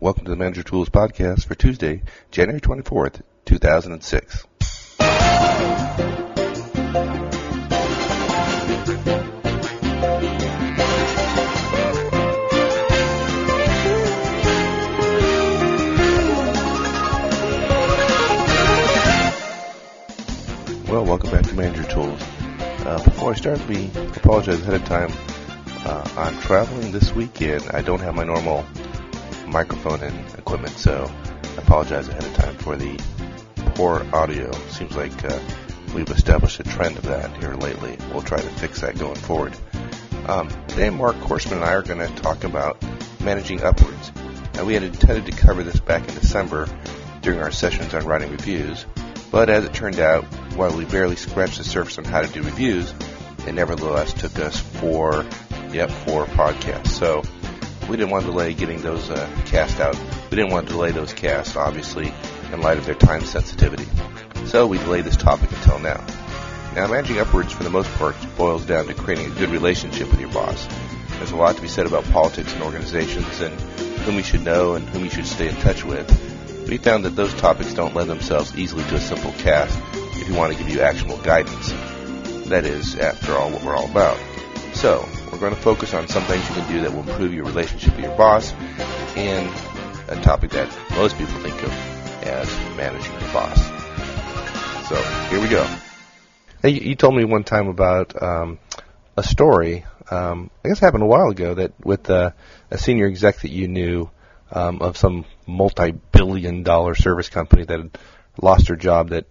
Welcome to the Manager Tools Podcast for Tuesday, January 24th, 2006. Well, welcome back to Manager Tools. Uh, before I start, we apologize ahead of time. Uh, I'm traveling this weekend. I don't have my normal microphone and equipment, so I apologize ahead of time for the poor audio. Seems like uh, we've established a trend of that here lately. We'll try to fix that going forward. Um, today, Mark Horstman and I are going to talk about managing upwards. Now, we had intended to cover this back in December during our sessions on writing reviews, but as it turned out, while we barely scratched the surface on how to do reviews, it nevertheless took us four, yep, four podcasts. So we didn't want to delay getting those uh, cast out. We didn't want to delay those casts, obviously, in light of their time sensitivity. So we delayed this topic until now. Now, managing upwards, for the most part, boils down to creating a good relationship with your boss. There's a lot to be said about politics and organizations and whom you should know and whom you should stay in touch with. We found that those topics don't lend themselves easily to a simple cast if you want to give you actionable guidance. That is, after all, what we're all about. So, we're going to focus on some things you can do that will improve your relationship with your boss and a topic that most people think of as managing your boss. So, here we go. Hey, you told me one time about um, a story, um, I guess it happened a while ago, that with uh, a senior exec that you knew um, of some multi-billion dollar service company that had lost her job that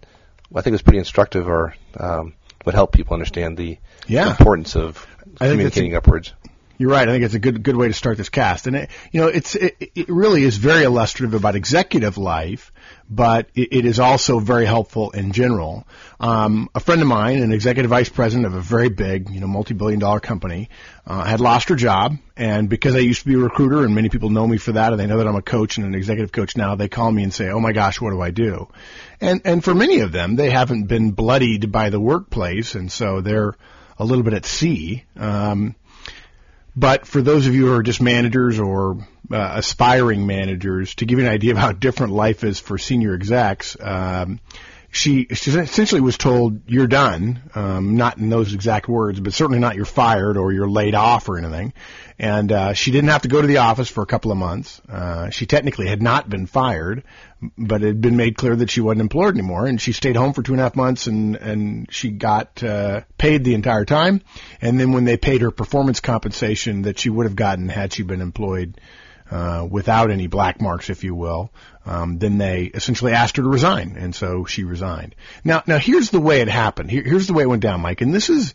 I think was pretty instructive or um, would help people understand the Yeah. importance of I think communicating that's upwards. You're right. I think it's a good good way to start this cast, and it, you know, it's it, it really is very illustrative about executive life, but it, it is also very helpful in general. Um, a friend of mine, an executive vice president of a very big, you know, multi-billion dollar company, uh, had lost her job, and because I used to be a recruiter, and many people know me for that, and they know that I'm a coach and an executive coach now, they call me and say, "Oh my gosh, what do I do?" And and for many of them, they haven't been bloodied by the workplace, and so they're a little bit at sea. Um, but for those of you who are just managers or uh, aspiring managers, to give you an idea of how different life is for senior execs, um, she, she essentially was told, "You're done." Um, not in those exact words, but certainly not "you're fired" or "you're laid off" or anything. And uh, she didn't have to go to the office for a couple of months. Uh, she technically had not been fired, but it had been made clear that she wasn't employed anymore. And she stayed home for two and a half months, and and she got uh, paid the entire time. And then when they paid her performance compensation that she would have gotten had she been employed uh, without any black marks, if you will, um, then they essentially asked her to resign, and so she resigned. Now, now here's the way it happened. Here, here's the way it went down, Mike, and this is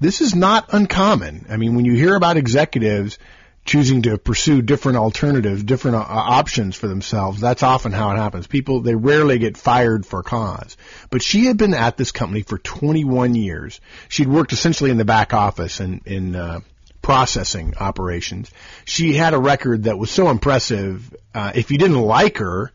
this is not uncommon. I mean, when you hear about executives choosing to pursue different alternatives, different uh, options for themselves, that's often how it happens. People, they rarely get fired for cause. But she had been at this company for 21 years. She'd worked essentially in the back office and in, uh, processing operations. She had a record that was so impressive. Uh, if you didn't like her,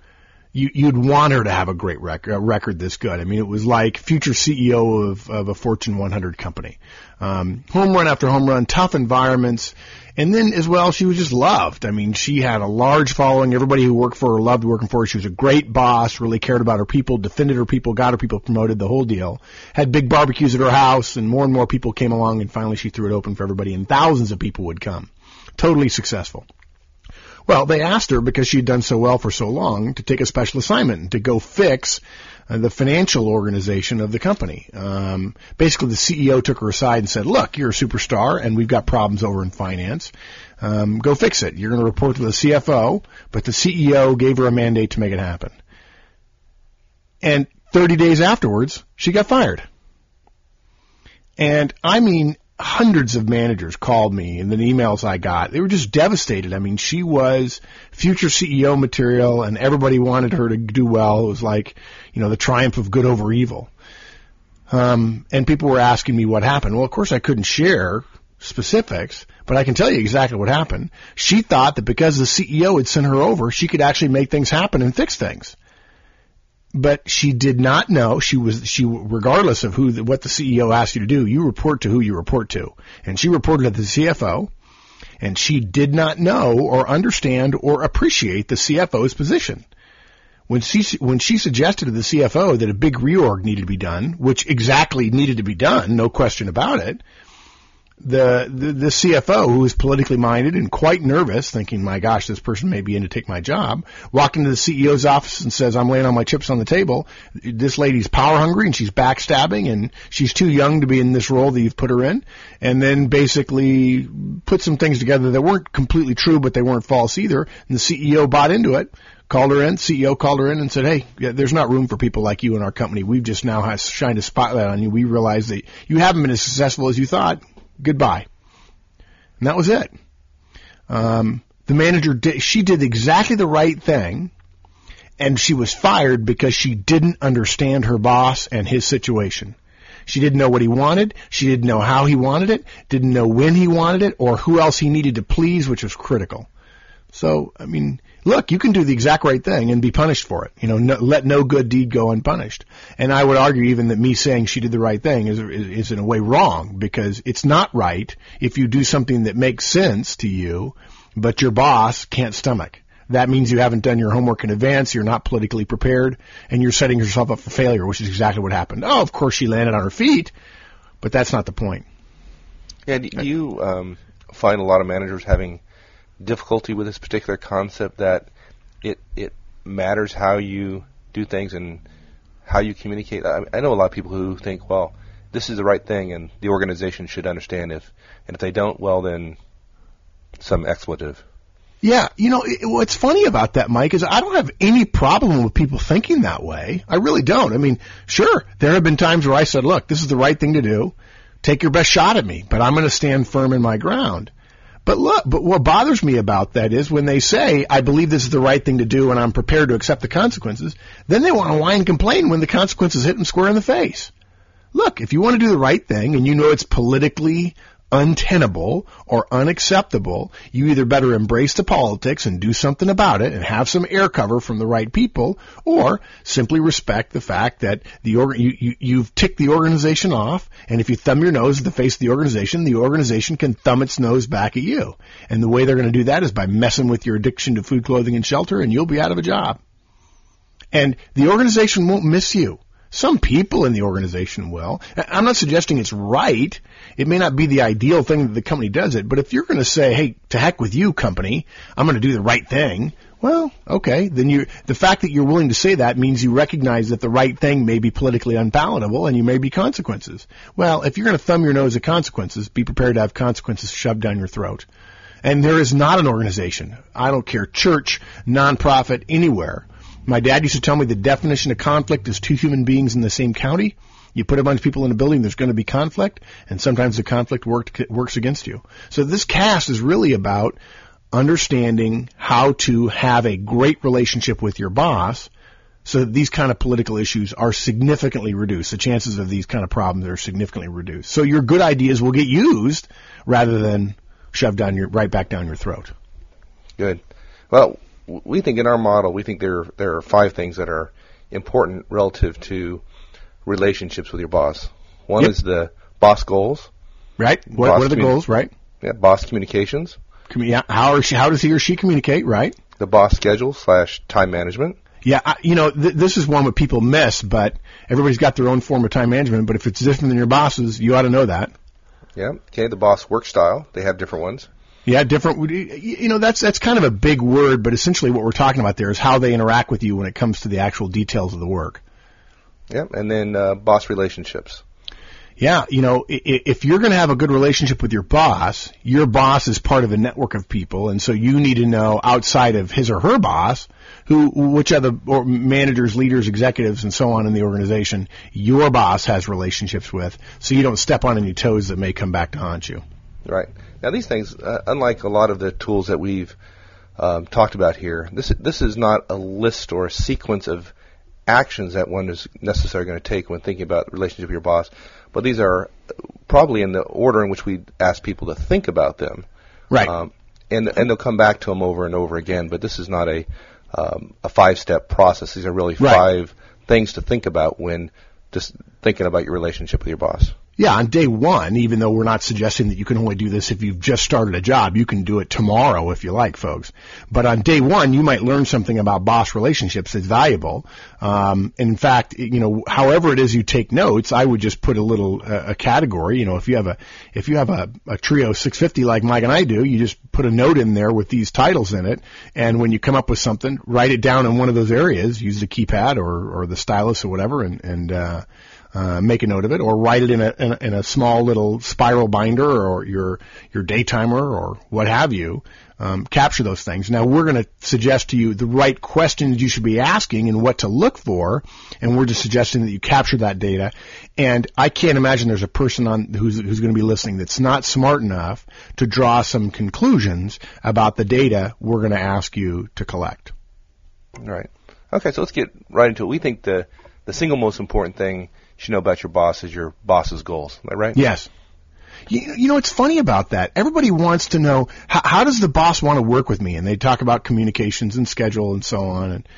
you, you'd want her to have a great record, a record this good. I mean, it was like future CEO of, of a Fortune 100 company. Um, home run after home run, tough environments. And then as well, she was just loved. I mean, she had a large following. Everybody who worked for her loved working for her. She was a great boss, really cared about her people, defended her people, got her people promoted, the whole deal. Had big barbecues at her house and more and more people came along and finally she threw it open for everybody and thousands of people would come. Totally successful. Well, they asked her because she had done so well for so long to take a special assignment to go fix uh, the financial organization of the company. Um, basically, the CEO took her aside and said, "Look, you're a superstar, and we've got problems over in finance. Um, go fix it. You're going to report to the CFO." But the CEO gave her a mandate to make it happen. And 30 days afterwards, she got fired. And I mean, hundreds of managers called me and the emails I got, they were just devastated. I mean, she was future CEO material and everybody wanted her to do well. It was like, you know, the triumph of good over evil. Um, and people were asking me what happened. Well, of course I couldn't share specifics, but I can tell you exactly what happened. She thought that because the CEO had sent her over, she could actually make things happen and fix things but she did not know she was she regardless of who the, what the CEO asked you to do you report to who you report to and she reported to the CFO And she did not know or understand or appreciate the CFO's position. When she, when she suggested to the CFO that a big reorg needed to be done, which exactly needed to be done, no question about it, the, the, the CFO, who was politically minded and quite nervous, thinking, my gosh, this person may be in to take my job, walked into the CEO's office and says, I'm laying all my chips on the table. This lady's power hungry and she's backstabbing and she's too young to be in this role that you've put her in. And then basically put some things together that weren't completely true, but they weren't false either. And the CEO bought into it called her in, CEO called her in and said, Hey, there's not room for people like you in our company. We've just now shined a spotlight on you. We realize that you haven't been as successful as you thought goodbye. And that was it. Um, the manager did, she did exactly the right thing and she was fired because she didn't understand her boss and his situation. She didn't know what he wanted. She didn't know how he wanted it, didn't know when he wanted it, or who else he needed to please, which was critical. So, I mean, look, you can do the exact right thing and be punished for it. You know, no, let no good deed go unpunished. And I would argue even that me saying she did the right thing is, is, is in a way wrong because it's not right if you do something that makes sense to you, but your boss can't stomach. That means you haven't done your homework in advance, you're not politically prepared, and you're setting yourself up for failure, which is exactly what happened. Oh, of course she landed on her feet, but that's not the point. Yeah, do you um, find a lot of managers having – difficulty with this particular concept that it it matters how you do things and how you communicate. I, I know a lot of people who think, well, this is the right thing, and the organization should understand if, and if they don't, well, then some expletive. Yeah, you know, it, what's funny about that, Mike, is I don't have any problem with people thinking that way. I really don't. I mean, sure, there have been times where I said, look, this is the right thing to do. Take your best shot at me, but I'm going to stand firm in my ground. But look, but what bothers me about that is when they say, I believe this is the right thing to do and I'm prepared to accept the consequences, then they want to whine and complain when the consequences hit them square in the face. Look, if you want to do the right thing and you know it's politically untenable or unacceptable, you either better embrace the politics and do something about it and have some air cover from the right people, or simply respect the fact that the you, you, you've ticked the organization off, and if you thumb your nose at the face of the organization, the organization can thumb its nose back at you. And the way they're going to do that is by messing with your addiction to food, clothing, and shelter, and you'll be out of a job. And the organization won't miss you. Some people in the organization will. I'm not suggesting it's right. It may not be the ideal thing that the company does it, but if you're going to say, hey, to heck with you, company, I'm going to do the right thing, well, okay, then you, the fact that you're willing to say that means you recognize that the right thing may be politically unpalatable and you may be consequences. Well, if you're going to thumb your nose at consequences, be prepared to have consequences shoved down your throat. And there is not an organization, I don't care, church, nonprofit, anywhere, my dad used to tell me the definition of conflict is two human beings in the same county. You put a bunch of people in a building, there's going to be conflict, and sometimes the conflict worked, works against you. So this cast is really about understanding how to have a great relationship with your boss so that these kind of political issues are significantly reduced. The chances of these kind of problems are significantly reduced. So your good ideas will get used rather than shoved down your right back down your throat. Good. Well, we think in our model, we think there there are five things that are important relative to relationships with your boss. One yep. is the boss goals. Right. What, what are the goals? Right. Yeah. Boss communications. Yeah. How, she, how does he or she communicate? Right. The boss schedule slash time management. Yeah, I, you know, th- this is one that people miss, but everybody's got their own form of time management. But if it's different than your boss's, you ought to know that. Yeah. Okay. The boss work style. They have different ones. Yeah, different. You know, that's that's kind of a big word, but essentially what we're talking about there is how they interact with you when it comes to the actual details of the work. Yeah, and then uh, boss relationships. Yeah, you know, if you're going to have a good relationship with your boss, your boss is part of a network of people, and so you need to know outside of his or her boss who, which other managers, leaders, executives, and so on in the organization your boss has relationships with, so you don't step on any toes that may come back to haunt you. Right. Now, these things, uh, unlike a lot of the tools that we've um, talked about here, this this is not a list or a sequence of actions that one is necessarily going to take when thinking about the relationship with your boss, but these are probably in the order in which we ask people to think about them. Right. Um, and and they'll come back to them over and over again. But this is not a um, a five step process. These are really right. five things to think about when just thinking about your relationship with your boss. Yeah, on day one, even though we're not suggesting that you can only do this if you've just started a job, you can do it tomorrow if you like, folks. But on day one, you might learn something about boss relationships that's valuable. Um, in fact, you know, however it is you take notes, I would just put a little uh, a category. You know, if you have a if you have a, a Treo 650 like Mike and I do, you just put a note in there with these titles in it, and when you come up with something, write it down in one of those areas. Use the keypad or or the stylus or whatever, and and uh, uh, make a note of it, or write it in a, in a, in a small little spiral binder, or your your daytimer, or what have you. Um, capture those things. Now we're going to suggest to you the right questions you should be asking and what to look for, and we're just suggesting that you capture that data. And I can't imagine there's a person on who's who's going to be listening that's not smart enough to draw some conclusions about the data we're going to ask you to collect. Right. Okay, so let's get right into it. We think the the single most important thing should know about your boss is your boss's goals. Right? Yes. You, you know, it's funny about that. Everybody wants to know how, how does the boss want to work with me, and they talk about communications and schedule and so on. And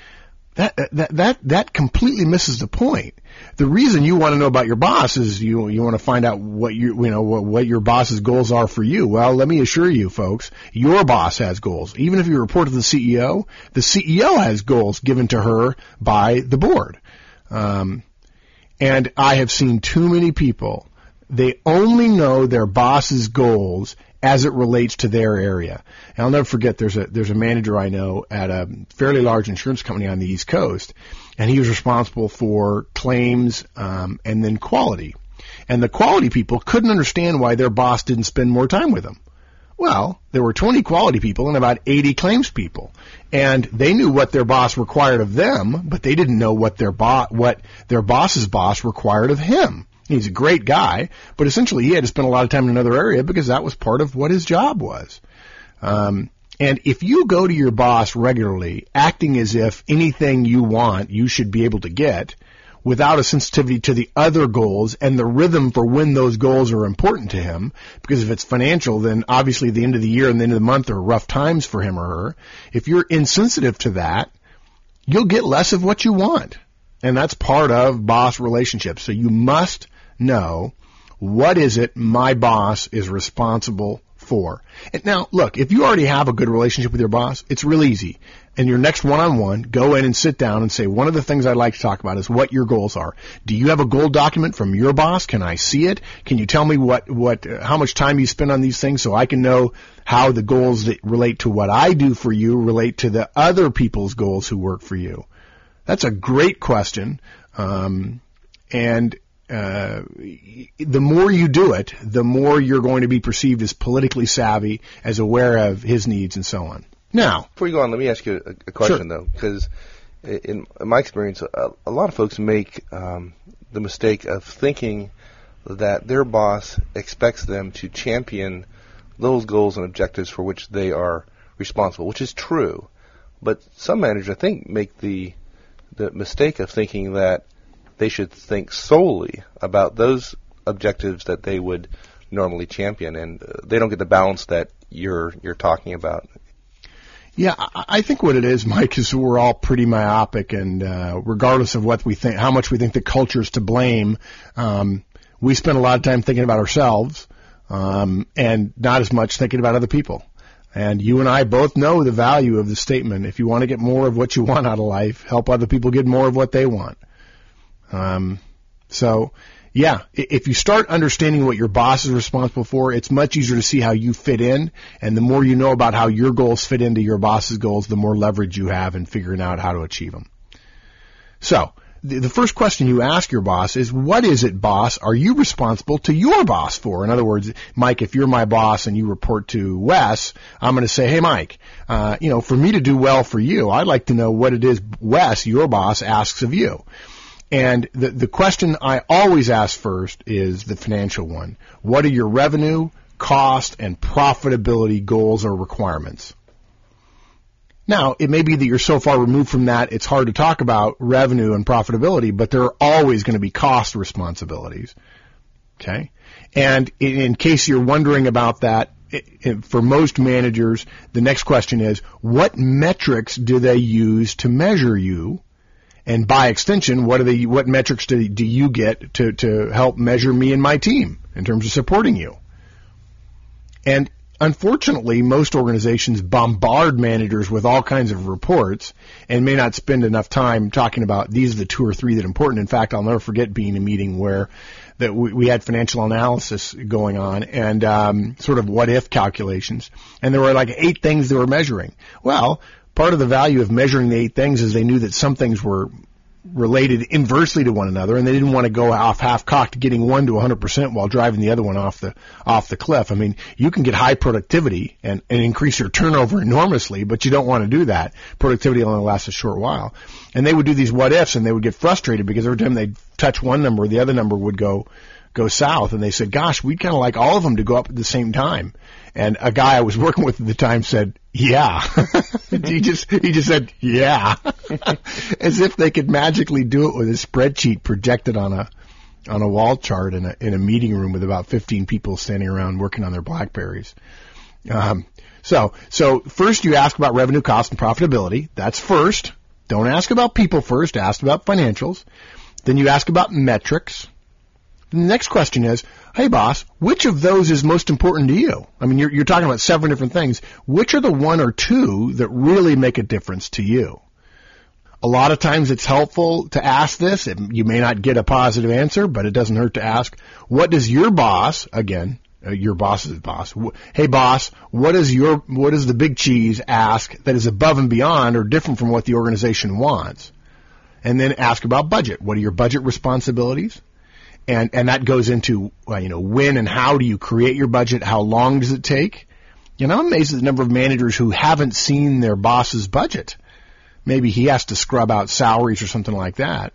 that that that that completely misses the point. The reason you want to know about your boss is you you want to find out what you you know what, what your boss's goals are for you. Well, let me assure you, folks, your boss has goals. Even if you report to the CEO, the CEO has goals given to her by the board. Um, and I have seen too many people, they only know their boss's goals as it relates to their area. And I'll never forget there's a there's a manager I know at a fairly large insurance company on the East Coast, and he was responsible for claims um, and then quality. And the quality people couldn't understand why their boss didn't spend more time with them. Well, there were 20 quality people and about 80 claims people. And they knew what their boss required of them, but they didn't know what their bo- what their boss's boss required of him. He's a great guy, but essentially he had to spend a lot of time in another area because that was part of what his job was. Um, and if you go to your boss regularly, acting as if anything you want you should be able to get, without a sensitivity to the other goals and the rhythm for when those goals are important to him. Because if it's financial, then obviously the end of the year and the end of the month are rough times for him or her. If you're insensitive to that, you'll get less of what you want. And that's part of boss relationships. So you must know what is it my boss is responsible for. And now, look, if you already have a good relationship with your boss, it's real easy in your next one-on-one, go in and sit down and say, one of the things I'd like to talk about is what your goals are. Do you have a goal document from your boss? Can I see it? Can you tell me what, what, how much time you spend on these things so I can know how the goals that relate to what I do for you relate to the other people's goals who work for you? That's a great question. Um, and uh, the more you do it, the more you're going to be perceived as politically savvy, as aware of his needs, and so on. Now, before you go on, let me ask you a, a question sure. though, because in, in, my experience, a, a, lot of folks make um, the mistake of thinking that their boss expects them to champion those goals and objectives for which they are responsible, which is true. But some managers, I think, make the the mistake of thinking that they should think solely about those objectives that they would normally champion, and uh, they don't get the balance that you're you're talking about. Yeah, I think what it is, Mike, is we're all pretty myopic, and uh, regardless of what we think, how much we think the culture is to blame, um, we spend a lot of time thinking about ourselves, um, and not as much thinking about other people. And you and I both know the value of the statement: if you want to get more of what you want out of life, help other people get more of what they want. Um, so yeah, if you start understanding what your boss is responsible for, it's much easier to see how you fit in. And the more you know about how your goals fit into your boss's goals, the more leverage you have in figuring out how to achieve them. So, the first question you ask your boss is, what is it, boss, are you responsible to your boss for? In other words, Mike, if you're my boss and you report to Wes, I'm going to say, hey, Mike, uh, you know, for me to do well for you, I'd like to know what it is Wes, your boss, asks of you. And the, the question I always ask first is the financial one. What are your revenue, cost, and profitability goals or requirements? Now, it may be that you're so far removed from that, it's hard to talk about revenue and profitability, but there are always going to be cost responsibilities. Okay? And in, case you're wondering about that, for most managers, the next question is, what metrics do they use to measure you? And by extension, what are the what metrics do, do you get to to help measure me and my team in terms of supporting you? And unfortunately, most organizations bombard managers with all kinds of reports and may not spend enough time talking about these are the two or three that are important. In fact, I'll never forget being in a meeting where that we, we had financial analysis going on and um, sort of what if calculations, and there were like eight things they were measuring. Well, part of the value of measuring the eight things is they knew that some things were related inversely to one another, and they didn't want to go off half cocked, getting one to 100% while driving the other one off the off the cliff. I mean, you can get high productivity and, and increase your turnover enormously, but you don't want to do that. Productivity only lasts a short while. And they would do these what ifs, and they would get frustrated because every time they'd touch one number, the other number would go go south. And they said, "Gosh, we'd kind of like all of them to go up at the same time." And a guy I was working with at the time said, "Yeah." he just he just said, "Yeah," as if they could magically do it with a spreadsheet projected on a on a wall chart in a in a meeting room with about 15 people standing around working on their Blackberries. Um, so so first you ask about revenue, cost, and profitability. That's first. Don't ask about people first. Ask about financials. Then you ask about metrics. The next question is, hey boss, which of those is most important to you? I mean, you're, you're talking about seven different things. Which are the one or two that really make a difference to you? A lot of times it's helpful to ask this. You may not get a positive answer, but it doesn't hurt to ask, what does your boss, again, uh, your boss's boss, hey boss, what is your, what does the big cheese ask that is above and beyond or different from what the organization wants? And then ask about budget. What are your budget responsibilities? And and that goes into well, you know when and how do you create your budget? How long does it take? You know, I'm amazed at the number of managers who haven't seen their boss's budget. Maybe he has to scrub out salaries or something like that.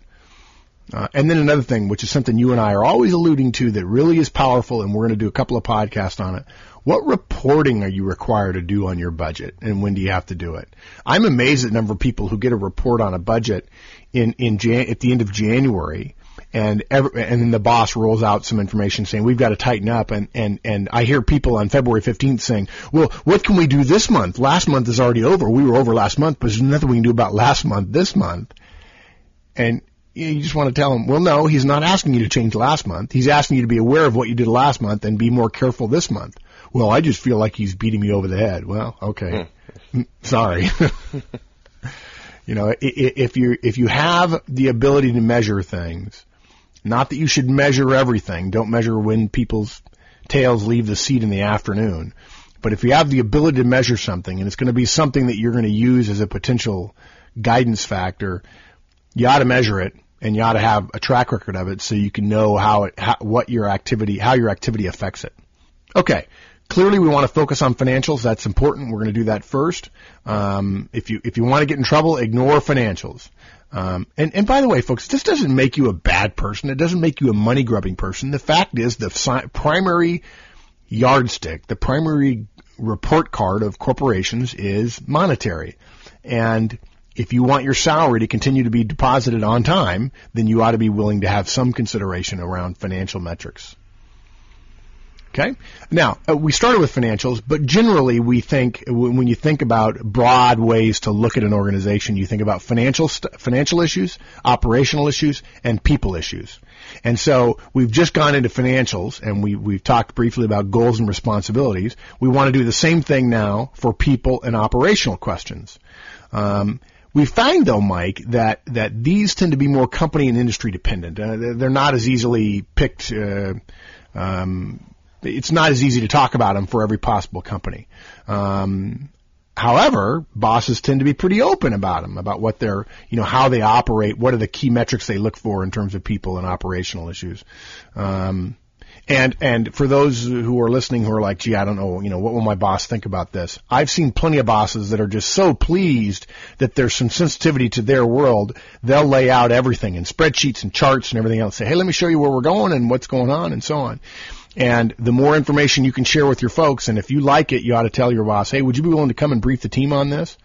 Uh, and then another thing, which is something you and I are always alluding to that really is powerful, and we're going to do a couple of podcasts on it. What reporting are you required to do on your budget, and when do you have to do it? I'm amazed at the number of people who get a report on a budget in in Jan- at the end of January, and every, and then the boss rolls out some information saying we've got to tighten up and and and I hear people on February 15th saying, "Well, what can we do this month? Last month is already over. We were over last month, but there's nothing we can do about last month this month." And you just want to tell him, "Well, no, he's not asking you to change last month. He's asking you to be aware of what you did last month and be more careful this month." Well, I just feel like he's beating me over the head. Well, okay. Hmm. Sorry. you know, if you if you have the ability to measure things, not that you should measure everything. Don't measure when people's tails leave the seat in the afternoon. But if you have the ability to measure something and it's going to be something that you're going to use as a potential guidance factor, you ought to measure it and you ought to have a track record of it so you can know how it, how, what your activity, how your activity affects it. Okay. Clearly, we want to focus on financials. That's important. We're going to do that first. Um, if you if you want to get in trouble, ignore financials. Um, and, and by the way, folks, this doesn't make you a bad person. It doesn't make you a money grubbing person. The fact is, the si- primary yardstick, the primary report card of corporations is monetary. And if you want your salary to continue to be deposited on time, then you ought to be willing to have some consideration around financial metrics. Okay. Now uh, we started with financials, but generally we think when you think about broad ways to look at an organization, you think about financial st- financial issues, operational issues, and people issues. And so we've just gone into financials, and we we've talked briefly about goals and responsibilities. We want to do the same thing now for people and operational questions. Um, we find though, Mike, that that these tend to be more company and industry dependent. Uh, they're, not as easily picked. Uh, um, it's not as easy to talk about them for every possible company. Um, however, bosses tend to be pretty open about them, about what they're, you know, how they operate, what are the key metrics they look for in terms of people and operational issues. Um, and and for those who are listening who are like, gee, I don't know, you know, what will my boss think about this? I've seen plenty of bosses that are just so pleased that there's some sensitivity to their world. They'll lay out everything in spreadsheets and charts and everything else. Say, hey, let me show you where we're going and what's going on and so on. And the more information you can share with your folks, and if you like it, you ought to tell your boss, hey, would you be willing to come and brief the team on this?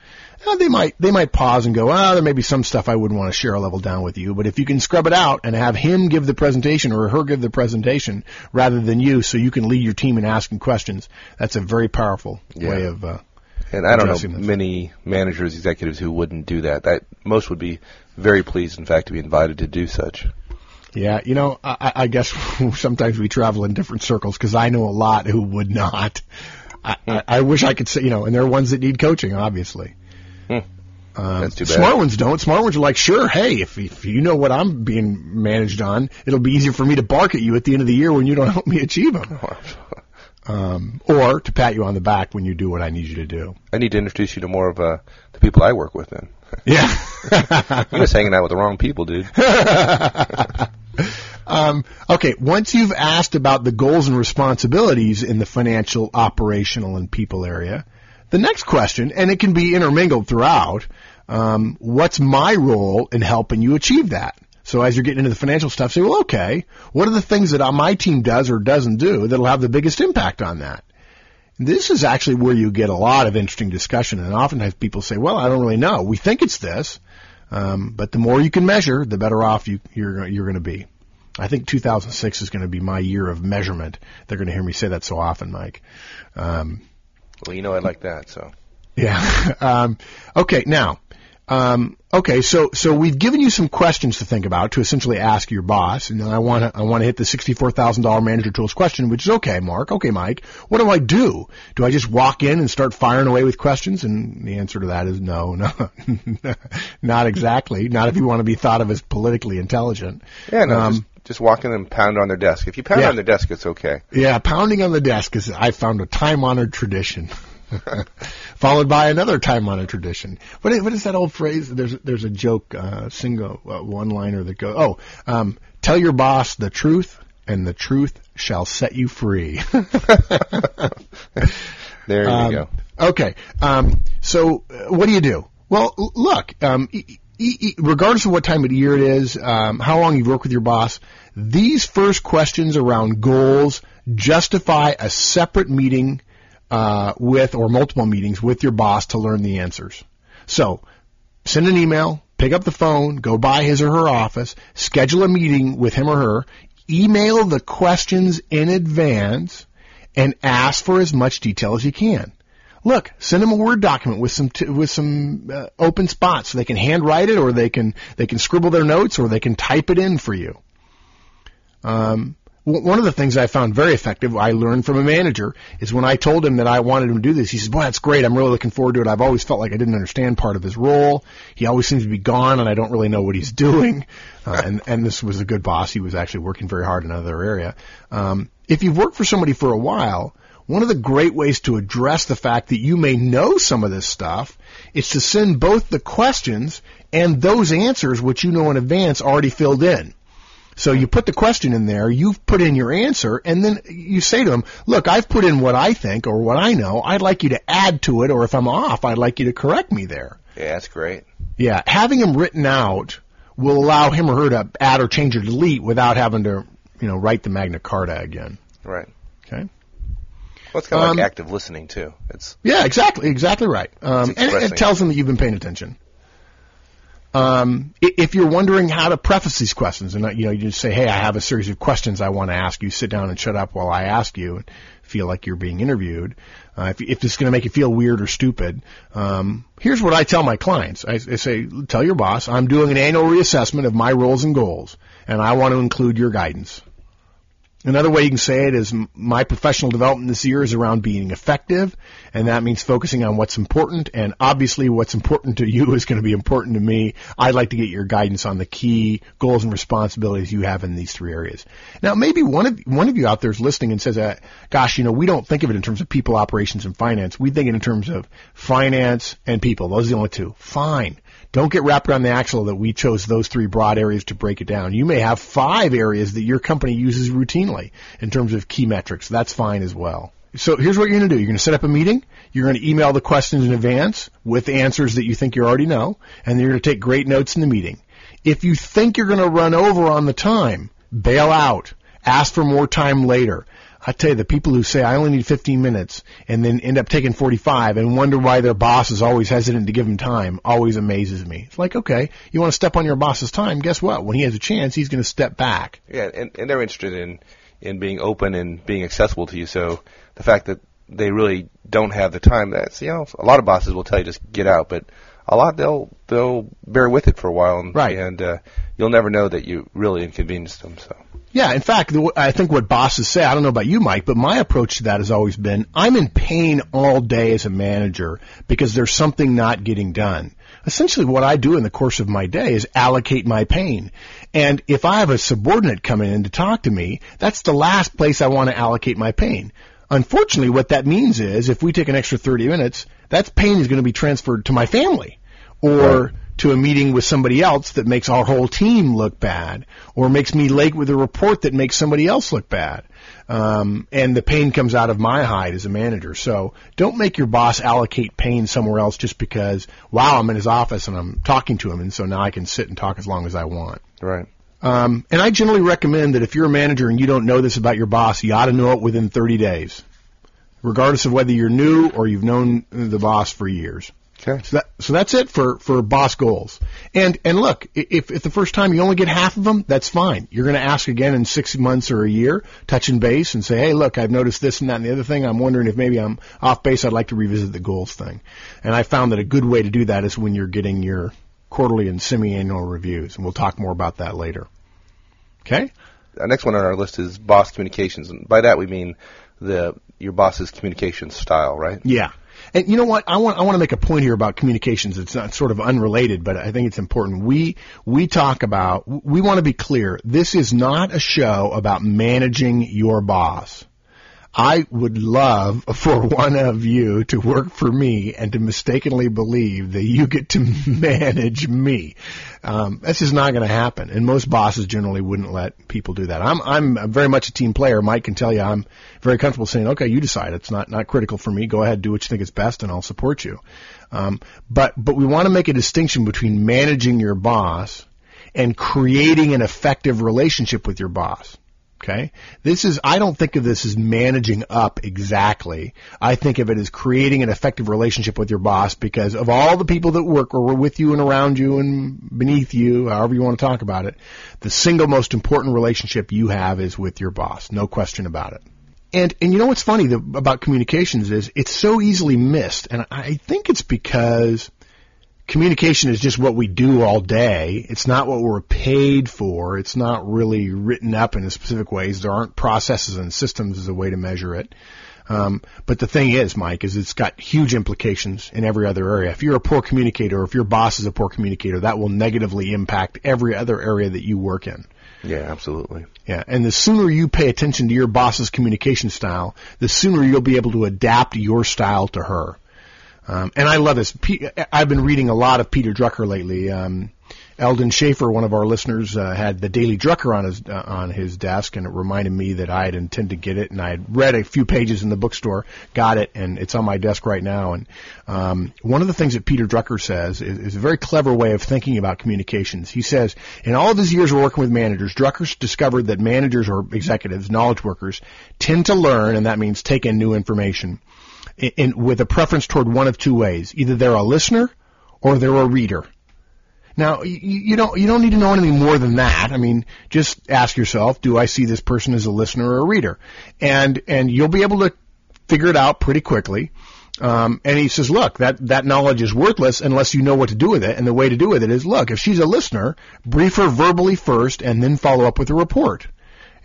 Uh, they might they might pause and go, ah, oh, there may be some stuff I wouldn't want to share a level down with you. But if you can scrub it out and have him give the presentation or her give the presentation rather than you, so you can lead your team in asking questions, that's a very powerful yeah. way of uh, And I don't know this. many managers, executives who wouldn't do that. That most would be very pleased, in fact, to be invited to do such. Yeah, you know, I, I guess sometimes we travel in different circles because I know a lot who would not. I, I, I wish I could say, you know, and there are ones that need coaching, obviously. Hmm. Um, That's too bad. Smart ones don't. Smart ones are like, sure, hey, if, if you know what I'm being managed on, it'll be easier for me to bark at you at the end of the year when you don't help me achieve them. Um, or to pat you on the back when you do what I need you to do. I need to introduce you to more of uh, the people I work with. Then Yeah. you're just hanging out with the wrong people, dude. Um, okay, once you've asked about the goals and responsibilities in the financial, operational, and people area, the next question, and it can be intermingled throughout, um, what's my role in helping you achieve that? So as you're getting into the financial stuff, say, well, okay, what are the things that my team does or doesn't do that'll have the biggest impact on that? This is actually where you get a lot of interesting discussion, and oftentimes people say, well, I don't really know. We think it's this, um, but the more you can measure, the better off you, you're, you're going to be. I think 2006 is going to be my year of measurement. They're going to hear me say that so often, Mike. Um, Well, you know I like that, so yeah. um, okay. Now, um, okay. So, so we've given you some questions to think about to essentially ask your boss. And I want to, I want to hit the sixty-four thousand dollar manager tools question, which is okay, Mark. Okay, Mike. What do I do? Do I just walk in and start firing away with questions? And the answer to that is no, no, not exactly. Not if you want to be thought of as politically intelligent. yeah, no, Um, just just walk in and pound on their desk. If you pound Yeah. on their desk, it's okay. Yeah, pounding on the desk is I found a time honored tradition. Followed by another time honored tradition. What is, what is that old phrase? There's there's a joke, uh, single uh, one liner that goes, "Oh, um, tell your boss the truth, and the truth shall set you free." There you Um, go. Okay. Um, so uh, what do you do? Well, look, um, e- e- e- regardless of what time of year it is, um, how long you've worked with your boss, these first questions around goals justify a separate meeting uh, with or multiple meetings with your boss to learn the answers. So send an email, pick up the phone, go by his or her office, schedule a meeting with him or her, email the questions in advance, and ask for as much detail as you can. Look, send them a Word document with some t- with some uh, open spots so they can handwrite it, or they can they can scribble their notes, or they can type it in for you. Um, one of the things I found very effective, I learned from a manager, is when I told him that I wanted him to do this. He says, "Boy, that's great. I'm really looking forward to it. I've always felt like I didn't understand part of his role. He always seems to be gone, and I don't really know what he's doing." Uh, and and this was a good boss. He was actually working very hard in another area. Um, if you've worked for somebody for a while, one of the great ways to address the fact that you may know some of this stuff is to send both the questions and those answers, which you know in advance, already filled in. So you put the question in there, you've put in your answer, and then you say to them, look, I've put in what I think or what I know. I'd like you to add to it, or if I'm off, I'd like you to correct me there. Yeah, that's great. Yeah, having them written out will allow him or her to add or change or delete without having to, you know, write the Magna Carta again. Right. Okay. Well, it's kind of Um, like active listening too. It's Yeah, exactly, exactly right. Um, and it tells them that you've been paying attention. Um, if you're wondering how to preface these questions, and you know, you just say, "Hey, I have a series of questions I want to ask you. Sit down and shut up while I ask you." And feel like you're being interviewed. Uh, if, if it's going to make you feel weird or stupid, um, here's what I tell my clients. I, I say, "Tell your boss I'm doing an annual reassessment of my roles and goals, and I want to include your guidance." Another way you can say it is my professional development this year is around being effective, and that means focusing on what's important. And obviously, what's important to you is going to be important to me. I'd like to get your guidance on the key goals and responsibilities you have in these three areas. Now, maybe one of one of you out there is listening and says, uh, "Gosh, you know, we don't think of it in terms of people, operations, and finance. We think it in terms of finance and people. Those are the only two. Fine." Don't get wrapped around the axle that we chose those three broad areas to break it down. You may have five areas that your company uses routinely in terms of key metrics. That's fine as well. So here's what you're going to do. You're going to set up a meeting. You're going to email the questions in advance with answers that you think you already know, and you're going to take great notes in the meeting. If you think you're going to run over on the time, bail out. Ask for more time later. I tell you, the people who say I only need 15 minutes and then end up taking 45 and wonder why their boss is always hesitant to give them time always amazes me. It's like, okay, you want to step on your boss's time? Guess what? When he has a chance, he's going to step back. yeah, and, and they're interested in in being open and being accessible to you. So the fact that they really don't have the time. That's you know, a lot of bosses will tell you just get out, but a lot they'll they'll bear with it for a while, and, Right. and uh, you'll never know that you really inconvenienced them. So Yeah, in fact, I think what bosses say, I don't know about you, Mike, but my approach to that has always been, I'm in pain all day as a manager because there's something not getting done. Essentially what I do in the course of my day is allocate my pain. And if I have a subordinate coming in to talk to me, that's the last place I want to allocate my pain. Unfortunately, what that means is if we take an extra 30 minutes, that pain is going to be transferred to my family or Right. To a meeting with somebody else that makes our whole team look bad, or makes me late with a report that makes somebody else look bad. Um, and the pain comes out of my hide as a manager. So don't make your boss allocate pain somewhere else just because, wow, I'm in his office and I'm talking to him, and so now I can sit and talk as long as I want. right. Um, and I generally recommend that if you're a manager and you don't know this about your boss, you ought to know it within 30 days, regardless of whether you're new or you've known the boss for years. Okay. So, that, so that's it for, for boss goals. And and look, if, if the first time you only get half of them, that's fine. You're going to ask again in six months or a year, touch and base, and say, hey, look, I've noticed this and that and the other thing. I'm wondering if maybe I'm off base. I'd like to revisit the goals thing. And I found that a good way to do that is when you're getting your quarterly and semi-annual reviews, and we'll talk more about that later. Okay. The next one on our list is boss communications, and by that we mean the your boss's communication style, right? Yeah. And you know what? I want I want to make a point here about communications. It's not sort of unrelated, but I think it's important. We we talk about we want to be clear. This is not a show about managing your boss. I would love for one of you to work for me and to mistakenly believe that you get to manage me. Um, that's just not going to happen. And most bosses generally wouldn't let people do that. I'm, I'm very much a team player. Mike can tell you I'm very comfortable saying, okay, you decide. It's not, not critical for me. Go ahead, do what you think is best and I'll support you. Um, but, but we want to make a distinction between managing your boss and creating an effective relationship with your boss. Okay? This is, I don't think of this as managing up exactly. I think of it as creating an effective relationship with your boss because of all the people that work or were with you and around you and beneath you, however you want to talk about it, the single most important relationship you have is with your boss. No question about it. And, and you know what's funny about communications is it's so easily missed. And I think it's because communication is just what we do all day. It's not what we're paid for. It's not really written up in a specific ways. There aren't processes and systems as a way to measure it. Um, but the thing is, Mike, is it's got huge implications in every other area. If you're a poor communicator, or if your boss is a poor communicator, that will negatively impact every other area that you work in. Yeah, absolutely. Yeah, and the sooner you pay attention to your boss's communication style, the sooner you'll be able to adapt your style to her. Um, and I love this. Pe- I've been reading a lot of Peter Drucker lately. Um, Eldon Schaefer, one of our listeners, uh, had the Daily Drucker on his uh, on his desk, and it reminded me that I had intended to get it, and I had read a few pages in the bookstore, got it, and it's on my desk right now. And um, one of the things that Peter Drucker says is, is a very clever way of thinking about communications. He says, in all of his years of working with managers, Drucker's discovered that managers or executives, knowledge workers, tend to learn, and that means take in new information, in, in, with a preference toward one of two ways: either they're a listener or they're a reader. Now, you, you don't you don't need to know anything more than that. I mean, just ask yourself, do I see this person as a listener or a reader? And and you'll be able to figure it out pretty quickly. Um, and he says, look, that, that knowledge is worthless unless you know what to do with it. And the way to do with it is, look, if she's a listener, brief her verbally first and then follow up with a report.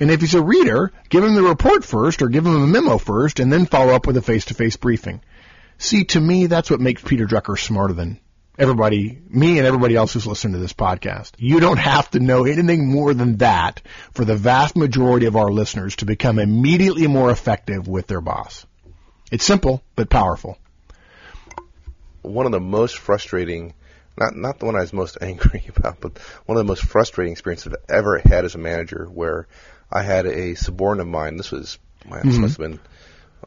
And if he's a reader, give him the report first or give him a memo first and then follow up with a face-to-face briefing. See, to me, that's what makes Peter Drucker smarter than everybody, me and everybody else who's listening to this podcast. You don't have to know anything more than that for the vast majority of our listeners to become immediately more effective with their boss. It's simple, but powerful. One of the most frustrating, not not the one I was most angry about, but one of the most frustrating experiences I've ever had as a manager, where I had a subordinate of mine. This was, this must have been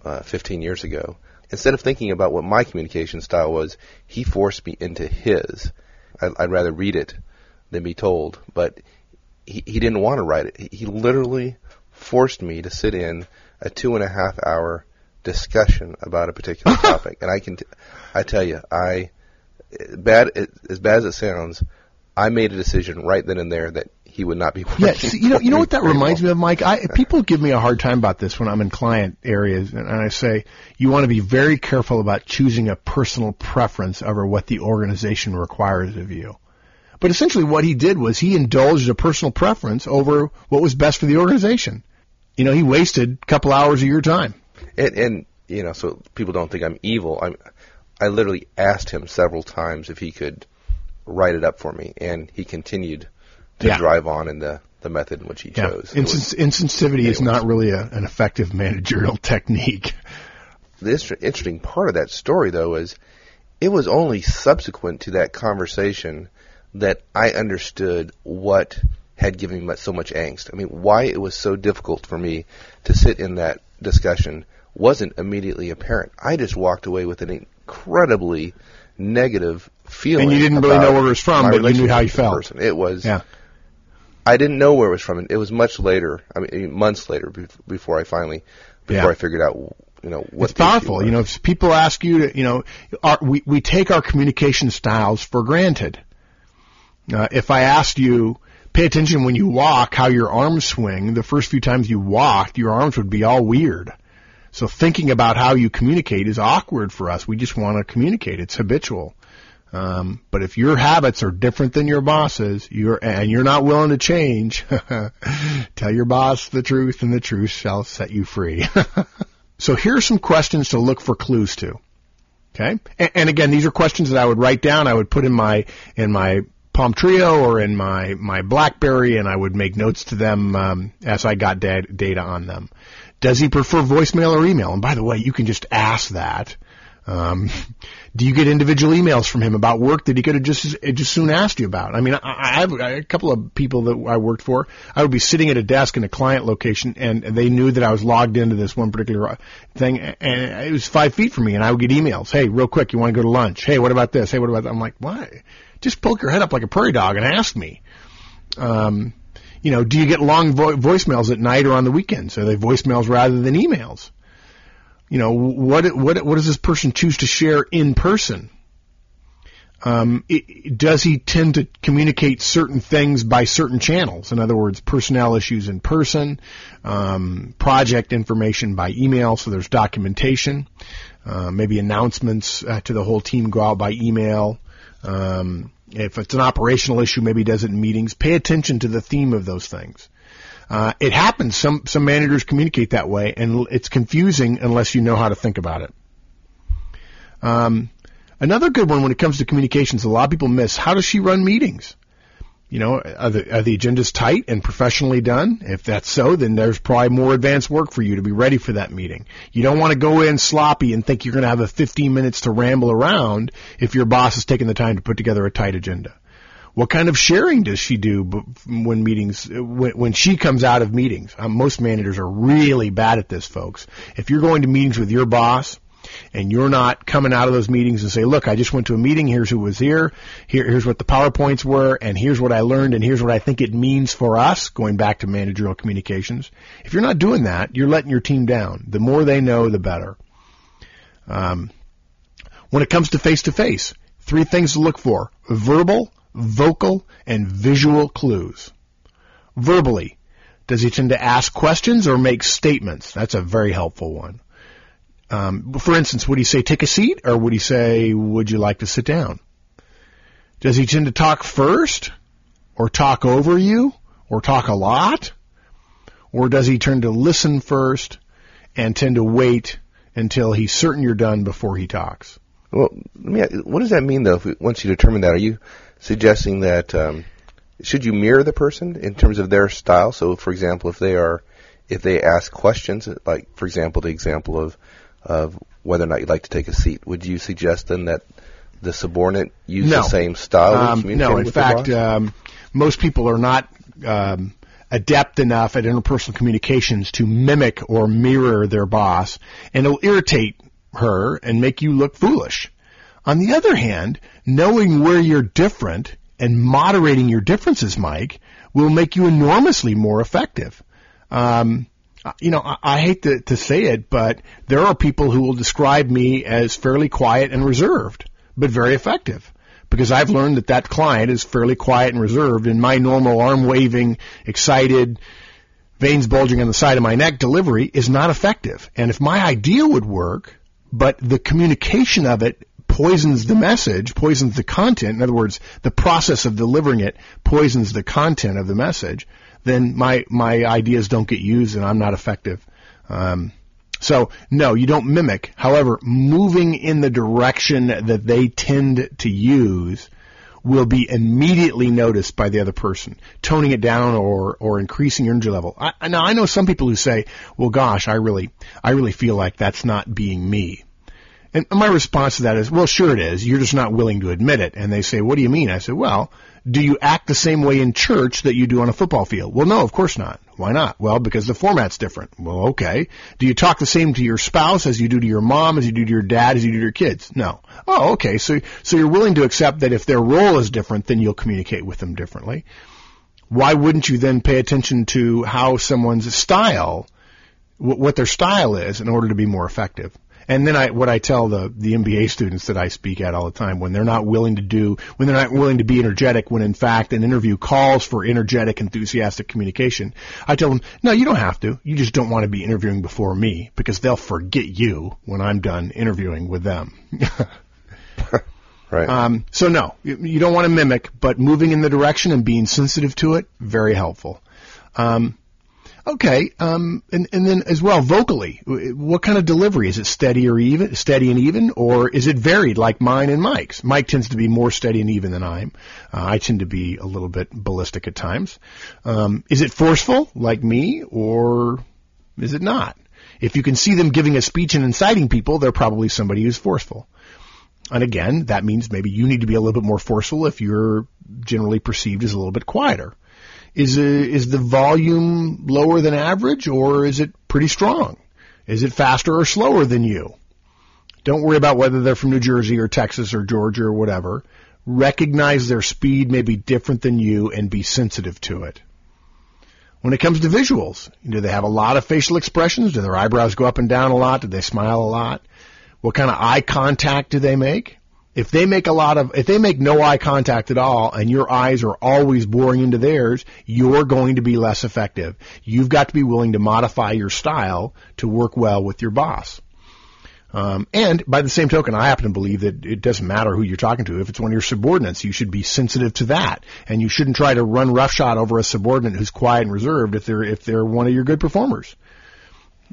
uh, 15 years ago. Instead of thinking about what my communication style was, he forced me into his. I, I'd rather read it than be told, but he, he didn't want to write it. He, he literally forced me to sit in a two and a half hour discussion about a particular topic, and I can, t- I tell you, I bad as bad as it sounds, I made a decision right then and there that he would not be working. Yes, you know, you know what that reminds well. me of, Mike. I, people give me a hard time about this when I'm in client areas, and I say you want to be very careful about choosing a personal preference over what the organization requires of you. But essentially, what he did was he indulged a personal preference over what was best for the organization. You know, he wasted a couple hours of your time. And, and you know, so people don't think I'm evil. I'm, I literally asked him several times if he could write it up for me, and he continued to yeah. drive on in the, the method in which he yeah. chose. Insens- insensitivity is not really a, an effective managerial technique. The interesting part of that story, though, is it was only subsequent to that conversation that I understood what had given me so much angst. I mean, why it was so difficult for me to sit in that discussion wasn't immediately apparent. I just walked away with an incredibly negative feeling. And you didn't really know where it was from, but you knew how you felt. Person. It was. Yeah. I didn't know where it was from. It was much later. I mean, months later before I finally, before yeah. I figured out, you know, what. It's powerful. You know, if people ask you to, you know, our, we we take our communication styles for granted. Uh, if I asked you, pay attention when you walk, how your arms swing. The first few times you walked, your arms would be all weird. So thinking about how you communicate is awkward for us. We just want to communicate. It's habitual. Um, but if your habits are different than your boss's, you're and you're not willing to change, tell your boss the truth, and the truth shall set you free. so here are some questions to look for clues to. Okay, and, and, again, these are questions that I would write down. I would put in my in my Palm Treo or in my my BlackBerry, and I would make notes to them um, as I got da- data on them. Does he prefer voicemail or email? And by the way, you can just ask that. Um, do you get individual emails from him about work that he could have just just soon asked you about? I mean, I, I have a couple of people that I worked for. I would be sitting at a desk in a client location, and they knew that I was logged into this one particular thing, and it was five feet from me, and I would get emails. Hey, real quick, you want to go to lunch? Hey, what about this? Hey, what about that? I'm like, why? Just poke your head up like a prairie dog and ask me. Um, you know, do you get long vo- voicemails at night or on the weekends? Are they voicemails rather than emails? You know, what what what does this person choose to share in person? Um, it, does he tend to communicate certain things by certain channels? In other words, personnel issues in person, um, project information by email, so there's documentation, uh, maybe announcements uh, to the whole team go out by email. Um, if it's an operational issue, maybe does it in meetings. Pay attention to the theme of those things. Uh, it happens. Some some managers communicate that way, and it's confusing unless you know how to think about it. Um, another good one when it comes to communications, a lot of people miss. How does she run meetings? You know, are the, are the agendas tight and professionally done? If that's so, then there's probably more advanced work for you to be ready for that meeting. You don't want to go in sloppy and think you're going to have a 15 minutes to ramble around if your boss is taking the time to put together a tight agenda. What kind of sharing does she do when meetings, when, when she comes out of meetings? Um, most managers are really bad at this, folks. If you're going to meetings with your boss, and you're not coming out of those meetings and say, look, I just went to a meeting. Here's who was here. here. Here's what the PowerPoints were. And here's what I learned. And here's what I think it means for us going back to managerial communications. If you're not doing that, you're letting your team down. The more they know, the better. Um, when it comes to face to face, three things to look for. Verbal, vocal, and visual clues. Verbally, does he tend to ask questions or make statements? That's a very helpful one. Um, for instance, would he say take a seat or would he say would you like to sit down? Does he tend to talk first or talk over you or talk a lot? Or does he tend to listen first and tend to wait until he's certain you're done before he talks? Well, what does that mean though? We, once you determine that, are you suggesting that um, should you mirror the person in terms of their style? So, for example, if they are if they ask questions, like for example, the example of of whether or not you'd like to take a seat. Would you suggest then that the subordinate use no. the same style? Um, no, in fact, um, most people are not um, adept enough at interpersonal communications to mimic or mirror their boss, and it'll irritate her and make you look foolish. On the other hand, knowing where you're different and moderating your differences, Mike, will make you enormously more effective. Um, you know, I, I hate to, to say it, but there are people who will describe me as fairly quiet and reserved, but very effective. because I've learned that that client is fairly quiet and reserved and my normal arm waving, excited, veins bulging on the side of my neck delivery is not effective. And if my idea would work, but the communication of it poisons the message, poisons the content, in other words, the process of delivering it poisons the content of the message, then my, my ideas don't get used and I'm not effective. Um, so no, you don't mimic. However, moving in the direction that they tend to use will be immediately noticed by the other person. Toning it down or, or increasing your energy level. I, now I know some people who say, well gosh, I really, I really feel like that's not being me. And my response to that is, well, sure it is. You're just not willing to admit it. And they say, what do you mean? I said, well, do you act the same way in church that you do on a football field? Well, no, of course not. Why not? Well, because the format's different. Well, okay. Do you talk the same to your spouse as you do to your mom, as you do to your dad, as you do to your kids? No. Oh, okay. So, so you're willing to accept that if their role is different, then you'll communicate with them differently. Why wouldn't you then pay attention to how someone's style, what their style is in order to be more effective? And then I, what I tell the, the MBA students that I speak at all the time, when they're not willing to do, when they're not willing to be energetic, when in fact an interview calls for energetic, enthusiastic communication, I tell them, no, you don't have to. You just don't want to be interviewing before me because they'll forget you when I'm done interviewing with them. right. Um, so no, you, you don't want to mimic, but moving in the direction and being sensitive to it, very helpful. Um, Okay, um, and and then as well vocally, what kind of delivery is it? Steady or even, steady and even, or is it varied like mine and Mike's? Mike tends to be more steady and even than I am. Uh, I tend to be a little bit ballistic at times. Um, is it forceful like me, or is it not? If you can see them giving a speech and inciting people, they're probably somebody who's forceful. And again, that means maybe you need to be a little bit more forceful if you're generally perceived as a little bit quieter. Is, uh, is the volume lower than average or is it pretty strong? Is it faster or slower than you? Don't worry about whether they're from New Jersey or Texas or Georgia or whatever. Recognize their speed may be different than you and be sensitive to it. When it comes to visuals, do they have a lot of facial expressions? Do their eyebrows go up and down a lot? Do they smile a lot? What kind of eye contact do they make? If they make a lot of, if they make no eye contact at all and your eyes are always boring into theirs, you're going to be less effective. You've got to be willing to modify your style to work well with your boss. Um, and by the same token, I happen to believe that it doesn't matter who you're talking to. If it's one of your subordinates, you should be sensitive to that, and you shouldn't try to run roughshod over a subordinate who's quiet and reserved if they're if they're one of your good performers.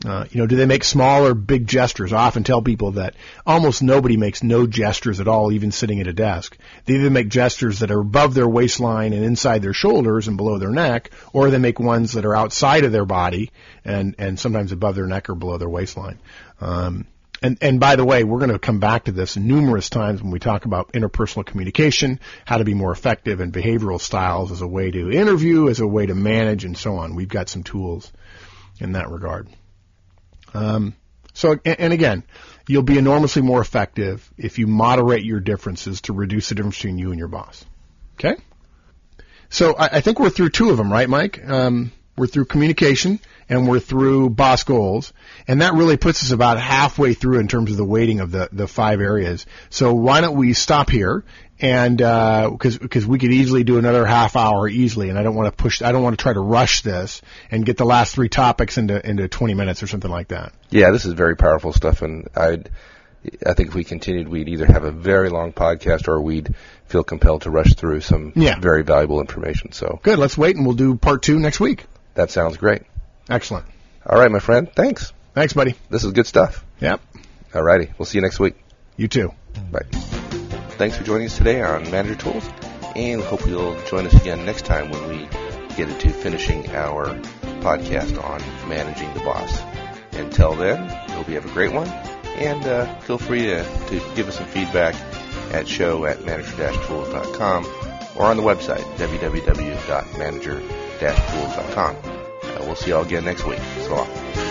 Uh, you know, do they make small or big gestures? I often tell people that almost nobody makes no gestures at all, even sitting at a desk. They either make gestures that are above their waistline and inside their shoulders and below their neck, or they make ones that are outside of their body and, and sometimes above their neck or below their waistline. Um, and, and by the way, we're going to come back to this numerous times when we talk about interpersonal communication, how to be more effective, and behavioral styles as a way to interview, as a way to manage, and so on. We've got some tools in that regard. Um, so, and again, you'll be enormously more effective if you moderate your differences to reduce the difference between you and your boss. Okay? So I, I think we're through two of them, right, Mike? Um, we're through communication and we're through boss goals. And that really puts us about halfway through in terms of the weighting of the, the five areas. So why don't we stop here and because uh, because we could easily do another half hour easily, and I don't want to push, I don't want to try to rush this and get the last three topics into into 20 minutes or something like that. Yeah, this is very powerful stuff, and I I think if we continued, we'd either have a very long podcast or we'd feel compelled to rush through some yeah. very valuable information. So good, let's wait, and we'll do part two next week. That sounds great. Excellent. All right, my friend. Thanks. Thanks, buddy. This is good stuff. Yep. All righty. We'll see you next week. You too. Bye. Thanks for joining us today on Manager Tools, and hope you'll join us again next time when we get into finishing our podcast on managing the boss. Until then, hope you have a great one, and uh, feel free to, to give us some feedback at show at manager-tools.com or on the website www.manager-tools.com. Uh, we'll see you all again next week. So long.